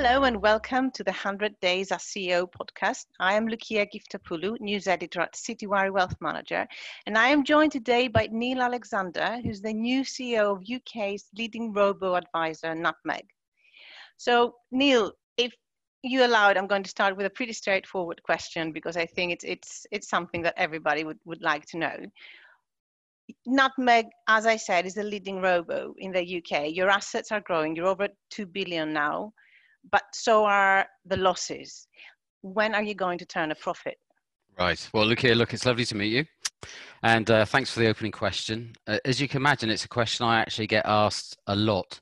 Hello and welcome to the 100 Days as CEO podcast. I am Loukia Gyftopoulou, news editor at Citywire Wealth Manager, and I am joined today by Neil Alexander, who's the new CEO of UK's leading robo advisor, Nutmeg. So, Neil, if you allow it, I'm going to start with a pretty straightforward question because I think it's it's it's something that everybody would, would like to know. Nutmeg, as I said, is the leading robo in the UK. Your assets are growing. You're over 2 billion now but so are the losses. When are you going to turn a profit? Right. Well, look here. Look, it's lovely to meet you. And uh, thanks for the opening question. Uh, as you can imagine, it's a question I actually get asked a lot.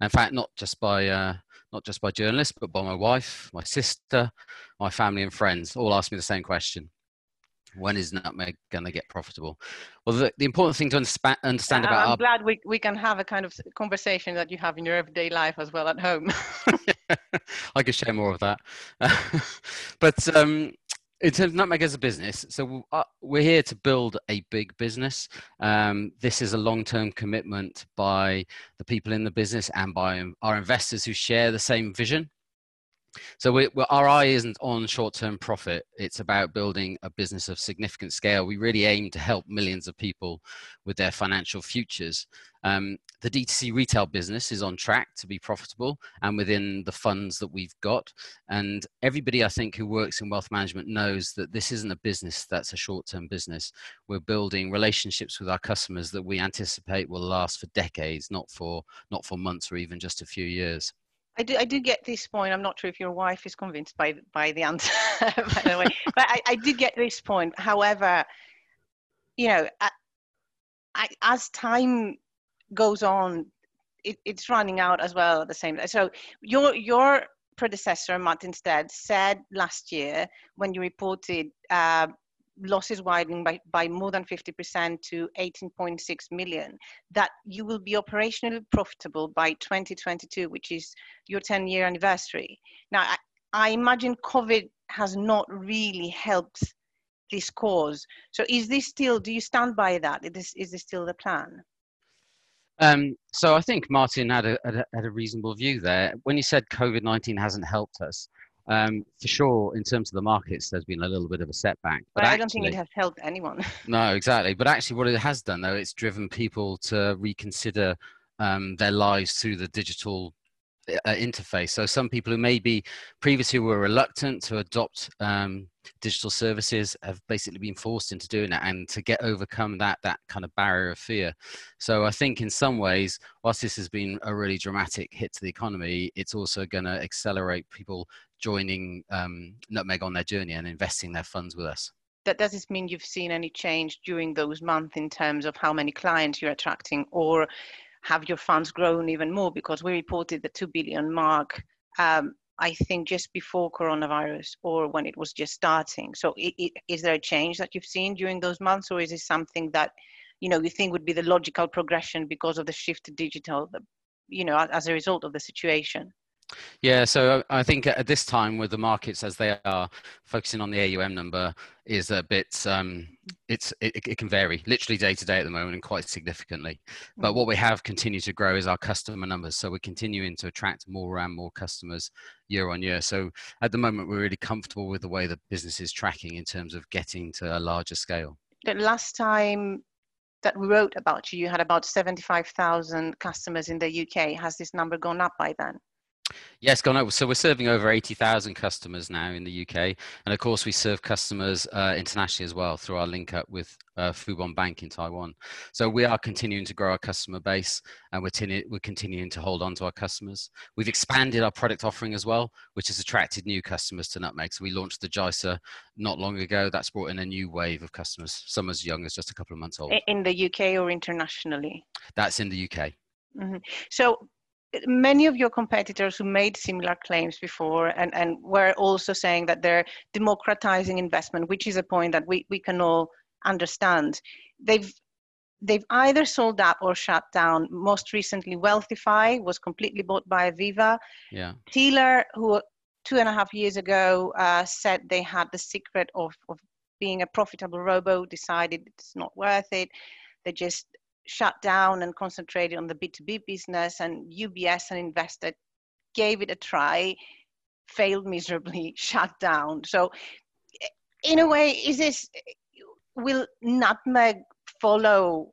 In fact, not just by uh, not just by journalists, but by my wife, my sister, my family, and friends. All ask me the same question: When is Nutmeg going to get profitable? Well, the, the important thing to understand about I'm our... glad we, we can have a kind of conversation that you have in your everyday life as well at home. I could share more of that. but um, in terms of Nutmeg as a business, so uh, we're here to build a big business. Um, this is a long-term commitment by the people in the business and by our investors who share the same vision. So we, our eye isn't on short-term profit. It's about building a business of significant scale. We really aim to help millions of people with their financial futures. Um, the D2C retail business is on track to be profitable and within the funds that we've got. And everybody, I think, who works in wealth management knows that this isn't a business that's a short-term business. We're building relationships with our customers that we anticipate will last for decades, not for not for months or even just a few years. I do, I do get this point. I'm not sure if your wife is convinced by by the answer, by the way, but I, I did get this point. However, you know, I, I, as time goes on, it, it's running out as well at the same time. So your your predecessor Martin Stead said last year when you reported uh, losses widening by, by more than 50% to 18.6 million, that you will be operationally profitable by 2022, which is your 10 year anniversary. Now, I, I imagine COVID has not really helped this cause. So is this still, do you stand by that? Is this, is this still the plan? Um, so I think Martin had a, had a, had a reasonable view there. When he said COVID 19 hasn't helped us, um, for sure, in terms of the markets, there's been a little bit of a setback. But, but I actually, don't think it has helped anyone. no, exactly. But actually, what it has done, though, it's driven people to reconsider um, their lives through the digital uh, interface. So some people who maybe previously were reluctant to adopt um, digital services have basically been forced into doing it and to get overcome that that kind of barrier of fear. So I think in some ways, whilst this has been a really dramatic hit to the economy, it's also going to accelerate people joining um, Nutmeg on their journey and investing their funds with us. That does this mean you've seen any change during those months in terms of how many clients you're attracting, or have your funds grown even more? Because we reported the two billion mark. Um, I think just before coronavirus or when it was just starting. So, it, it, is there a change that you've seen during those months, or is it something that you know you think would be the logical progression because of the shift to digital, you know, as a result of the situation? Yeah, so I think at this time, with the markets as they are, focusing on the AUM number is a bit. Um, it's it, it, can vary literally day to day at the moment and quite significantly. But what we have continued to grow is our customer numbers. So we're continuing to attract more and more customers year on year. So at the moment, we're really comfortable with the way the business is tracking in terms of getting to a larger scale. The last time that we wrote about you, you had about 75,000 customers in the UK. Has this number gone up by then? Yes, gone over. So we're serving over 80,000 customers now in the UK. And of course, we serve customers uh, internationally as well through our link up with uh, Fubon Bank in Taiwan. So we are continuing to grow our customer base and we're, t- we're continuing to hold on to our customers. We've expanded our product offering as well, which has attracted new customers to Nutmeg. So we launched the JISA not long ago. That's brought in a new wave of customers, some as young as just a couple of months old. In the UK or internationally? That's in the UK. Mm-hmm. So many of your competitors who made similar claims before and, and were also saying that they're democratizing investment, which is a point that we, we can all understand. They've they've either sold up or shut down. Most recently, Wealthify was completely bought by Aviva. Yeah. Tiller, who two and a half years ago uh, said they had the secret of, of being a profitable robo, decided it's not worth it. They just shut down and concentrated on the B2B business, and UBS and Investec gave it a try, failed miserably, shut down. So, in a way, is this will Nutmeg follow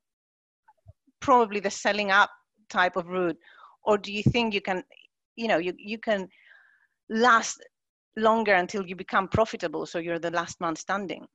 probably the selling up type of route, or do you think you can, you know, you you can last longer until you become profitable, so you're the last man standing?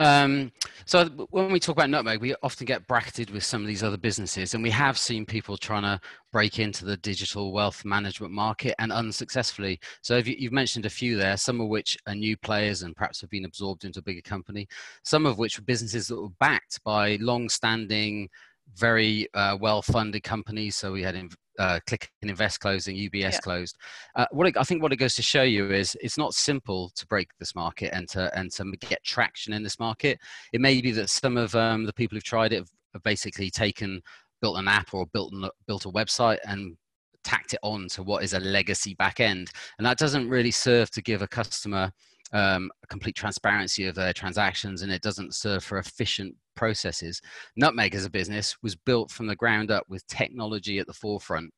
Um, so when we talk about Nutmeg, we often get bracketed with some of these other businesses, and we have seen people trying to break into the digital wealth management market and unsuccessfully. So you, you've mentioned a few there, some of which are new players and perhaps have been absorbed into a bigger company. Some of which were businesses that were backed by long-standing very uh, well-funded companies. So we had uh, Click and Invest closing, UBS yeah. closed. Uh, what it, I think what it goes to show you is it's not simple to break this market and to and to get traction in this market. It may be that some of um, the people who've tried it have basically taken built an app or built built a website and tacked it on to what is a legacy back end, and that doesn't really serve to give a customer um, complete transparency of their transactions and it doesn't serve for efficient processes. Nutmeg as a business was built from the ground up with technology at the forefront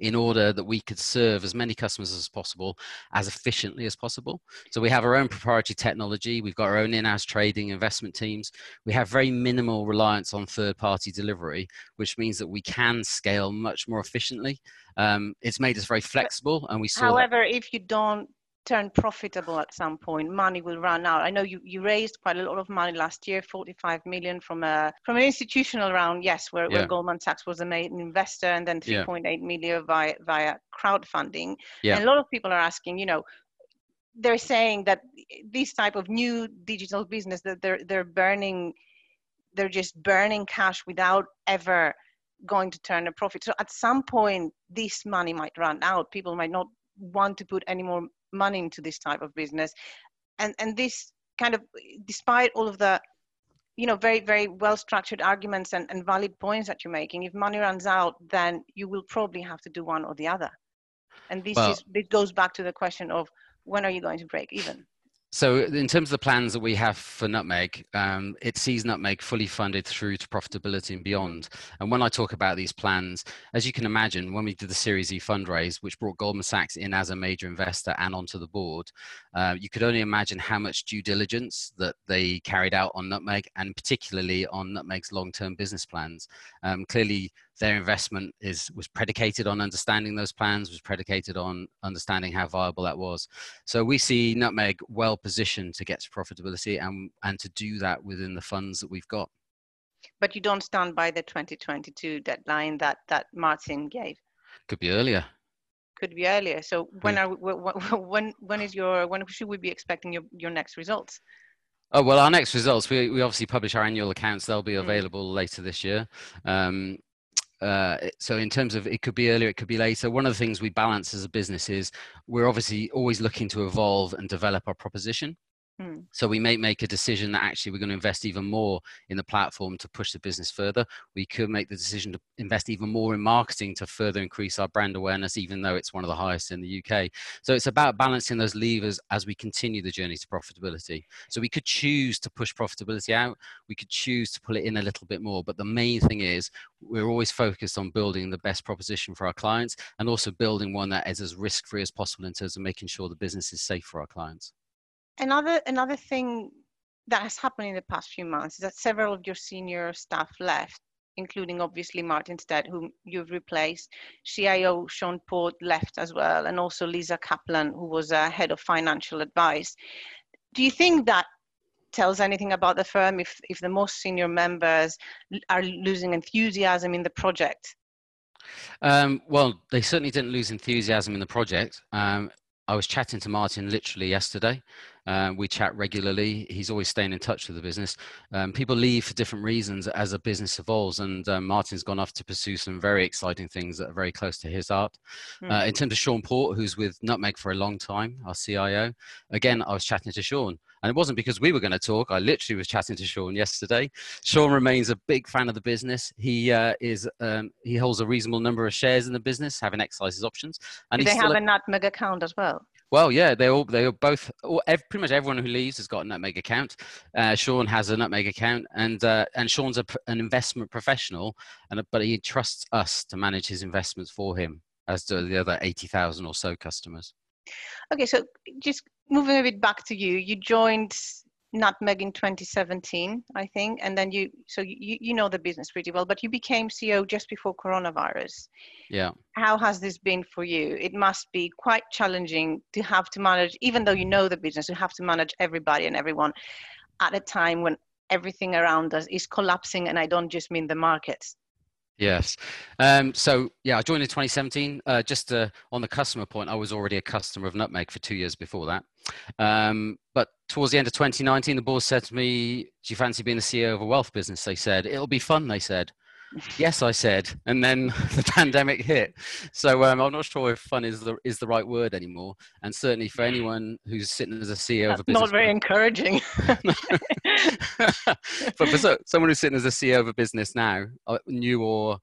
in order that we could serve as many customers as possible as efficiently as possible. So we have our own proprietary technology, we've got our own in-house trading investment teams. We have very minimal reliance on third-party delivery, which means that we can scale much more efficiently. Um, it's made us very flexible and we saw However, that- if you don't turn profitable at some point money will run out i know you, you raised quite a lot of money last year 45 million from a from an institutional round yes where, yeah. where goldman sachs was the main investor and then 3.8 yeah. million via via crowdfunding yeah. and a lot of people are asking you know they're saying that this type of new digital business that they're they're burning they're just burning cash without ever going to turn a profit so at some point this money might run out people might not want to put any more money into this type of business. And and this kind of despite all of the you know very very well structured arguments and, and valid points that you're making if money runs out then you will probably have to do one or the other. And this well, is this goes back to the question of when are you going to break even so, in terms of the plans that we have for Nutmeg, um, it sees Nutmeg fully funded through to profitability and beyond. And when I talk about these plans, as you can imagine, when we did the Series E fundraise, which brought Goldman Sachs in as a major investor and onto the board, uh, you could only imagine how much due diligence that they carried out on Nutmeg, and particularly on Nutmeg's long-term business plans. Um, clearly, their investment is was predicated on understanding those plans was predicated on understanding how viable that was so we see nutmeg well positioned to get to profitability and and to do that within the funds that we've got but you don't stand by the 2022 deadline that that martin gave could be earlier could be earlier so when are when when is your when should we be expecting your your next results Oh well, our next results we, we obviously publish our annual accounts. They'll be mm. available mm. later this year. Um, uh, so in terms of it could be earlier it could be later. One of the things we balance as a business is we're obviously always looking to evolve and develop our proposition Hmm. So we may make a decision that actually we're going to invest even more in the platform to push the business further. We could make the decision to invest even more in marketing to further increase our brand awareness, even though it's one of the highest in the UK. So it's about balancing those levers as we continue the journey to profitability. So we could choose to push profitability out. We could choose to pull it in a little bit more. But the main thing is we're always focused on building the best proposition for our clients and also building one that is as risk free as possible in terms of making sure the business is safe for our clients. Another another thing that has happened in the past few months is that several of your senior staff left, including obviously Martin Stead, whom you've replaced. CIO Shaun Port left as well, and also Lisa Kaplan, who was a head of financial advice. Do you think that tells anything about the firm if, if the most senior members are losing enthusiasm in the project? Um, well, they certainly didn't lose enthusiasm in the project. Um, I was chatting to Martin literally yesterday. Um, we chat regularly. He's always staying in touch with the business. Um, people leave for different reasons as a business evolves, and um, Martin's gone off to pursue some very exciting things that are very close to his heart. Mm. Uh, in terms of Shaun Port, who's with Nutmeg for a long time, our CIO, again, I was chatting to Shaun. And it wasn't because we were going to talk. I literally was chatting to Shaun yesterday. Shaun remains a big fan of the business. He uh, is um, he holds a reasonable number of shares in the business, having exercises options. And Do they have a, a Nutmeg account as well? Well, yeah, they all they are both pretty much everyone who leaves has got a Nutmeg account. Uh, Shaun has a Nutmeg account, and uh, and Shaun's a, an investment professional, and but he trusts us to manage his investments for him. as do the other 80,000 or so customers. Okay, so just moving a bit back to you, you joined Nutmeg in 2017, I think, and then you so you you know the business pretty well, but you became CEO just before coronavirus. Yeah. How has this been for you? It must be quite challenging to have to manage, even though you know the business, you have to manage everybody and everyone at a time when everything around us is collapsing, and I don't just mean the markets. Yes. Um, so yeah, I joined in 2017. Uh, just uh, on the customer point, I was already a customer of Nutmeg for two years before that. Um, but towards the end of 2019, the board said to me, "Do you fancy being the CEO of a wealth business?" They said it'll be fun. They said, yes, I said, and then the pandemic hit. So um, I'm not sure if fun is the is the right word anymore. And certainly for anyone who's sitting as a CEO That's of a business, not very encouraging. but for so, someone who's sitting as a CEO of a business now, uh, new or,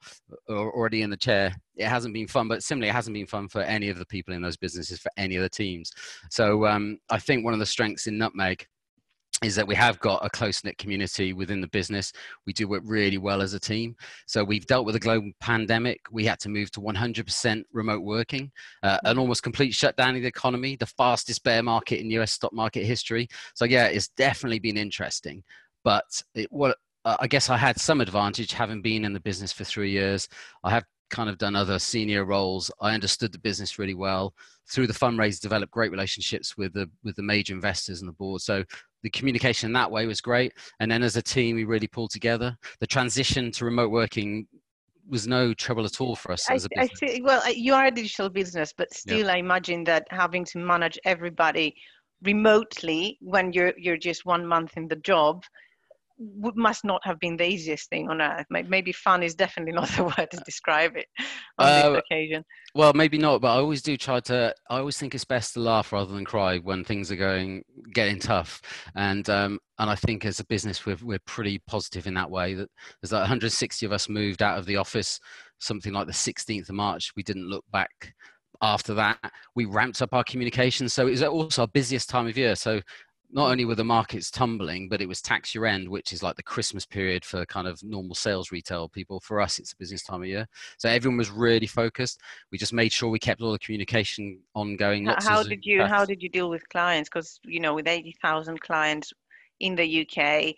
or already in the chair, it hasn't been fun. But similarly, it hasn't been fun for any of the people in those businesses, for any of the teams. So um, I think one of the strengths in Nutmeg is that we have got a close knit community within the business. We do work really well as a team. So we've dealt with a global pandemic. We had to move to 100% remote working, uh, an almost complete shutdown of the economy, the fastest bear market in US stock market history. So yeah, it's definitely been interesting. But it, what uh, I guess I had some advantage having been in the business for three years. I have kind of done other senior roles. I understood the business really well. Through the fundraise, developed great relationships with the with the major investors and the board. So the communication in that way was great. And then as a team, we really pulled together. The transition to remote working was no trouble at all for us I, as a business. Well, uh, you are a digital business, but still, I imagine that having to manage everybody remotely when you're you're just one month in the job must not have been the easiest thing on earth. Maybe fun is definitely not the word to describe it on uh, this occasion. Well, maybe not, but I always do try to. I always think it's best to laugh rather than cry when things are going getting tough. And um, and I think as a business, we're we're pretty positive in that way. That there's like 160 of us moved out of the office, something like the 16th of March. We didn't look back after that we ramped up our communication so it was also our busiest time of year so not only were the markets tumbling, but it was tax year end, which is like the Christmas period for kind of normal sales retail people. For us, it's a business time of year. So everyone was really focused. We just made sure we kept all the communication ongoing. How did you How did you deal with clients? Because you know, with eighty thousand clients in the UK,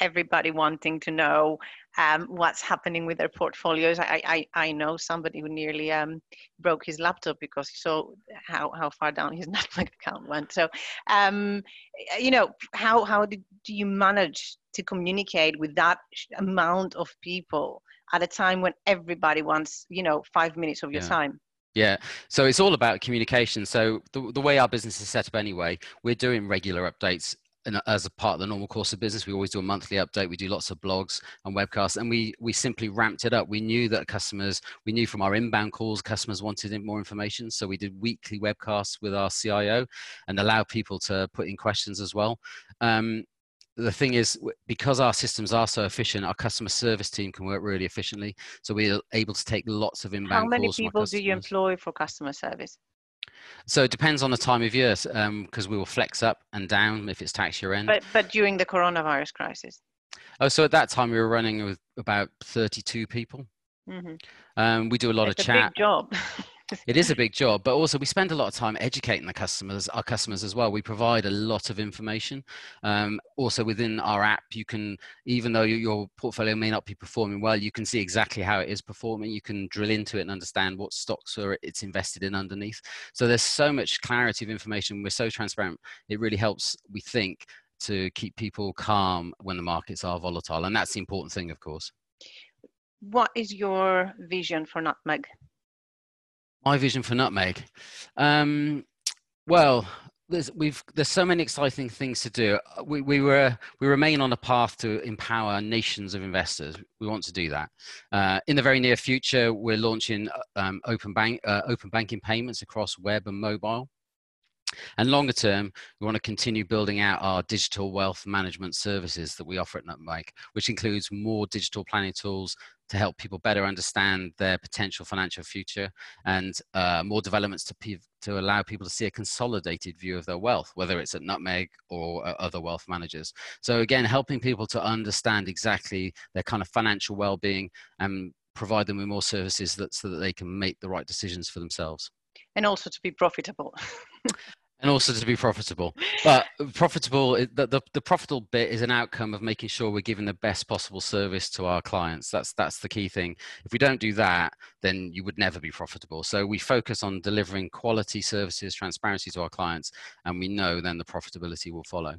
everybody wanting to know um, what's happening with their portfolios. I, I, I know somebody who nearly um, broke his laptop because he saw how, how far down his Nutmeg account went. So, um, you know, how, how did do you manage to communicate with that amount of people at a time when everybody wants, you know, five minutes of your yeah. time? Yeah, so it's all about communication. So the, the way our business is set up anyway, we're doing regular updates as a part of the normal course of business we always do a monthly update we do lots of blogs and webcasts and we we simply ramped it up. We knew that customers we knew from our inbound calls customers wanted more information so we did weekly webcasts with our cio and allowed people to put in questions as well. Um, the thing is because our systems are so efficient our customer service team can work really efficiently so we're able to take lots of inbound how many people do you employ for customer service so it depends on the time of year, because um, we will flex up and down if it's tax year end. But but during the coronavirus crisis. Oh, so at that time we were running with about thirty-two people. Mm-hmm. Um, we do a lot it's of chat. big job. it is a big job, but also we spend a lot of time educating the customers, our customers as well. We provide a lot of information. Um, also within our app, you can, even though your portfolio may not be performing well, you can see exactly how it is performing. You can drill into it and understand what stocks are it's invested in underneath. So there's so much clarity of information. We're so transparent. It really helps, we think, to keep people calm when the markets are volatile. And that's the important thing, of course. What is your vision for Nutmeg? My vision for Nutmeg. Um, well, there's we've there's so many exciting things to do. We we were we remain on a path to empower nations of investors. We want to do that. Uh, in the very near future, we're launching um, open bank uh, open banking payments across web and mobile. And longer term, we want to continue building out our digital wealth management services that we offer at Nutmeg, which includes more digital planning tools, to help people better understand their potential financial future and uh, more developments to, to allow people to see a consolidated view of their wealth, whether it's at Nutmeg or uh, other wealth managers. So again, helping people to understand exactly their kind of financial well-being and provide them with more services that, so that they can make the right decisions for themselves. And also to be profitable. and also to be profitable. But profitable, the, the, the, profitable bit is an outcome of making sure we're giving the best possible service to our clients. That's that's the key thing. If we don't do that, then you would never be profitable. So we focus on delivering quality services, transparency to our clients, and we know then the profitability will follow.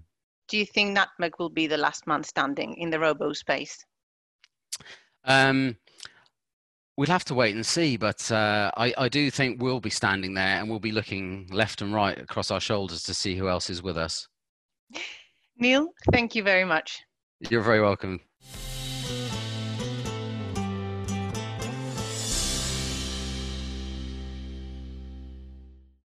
Do you think Nutmeg will be the last man standing in the robo space? Um, We'll have to wait and see, but uh, I, I do think we'll be standing there and we'll be looking left and right across our shoulders to see who else is with us. Neil, thank you very much. You're very welcome.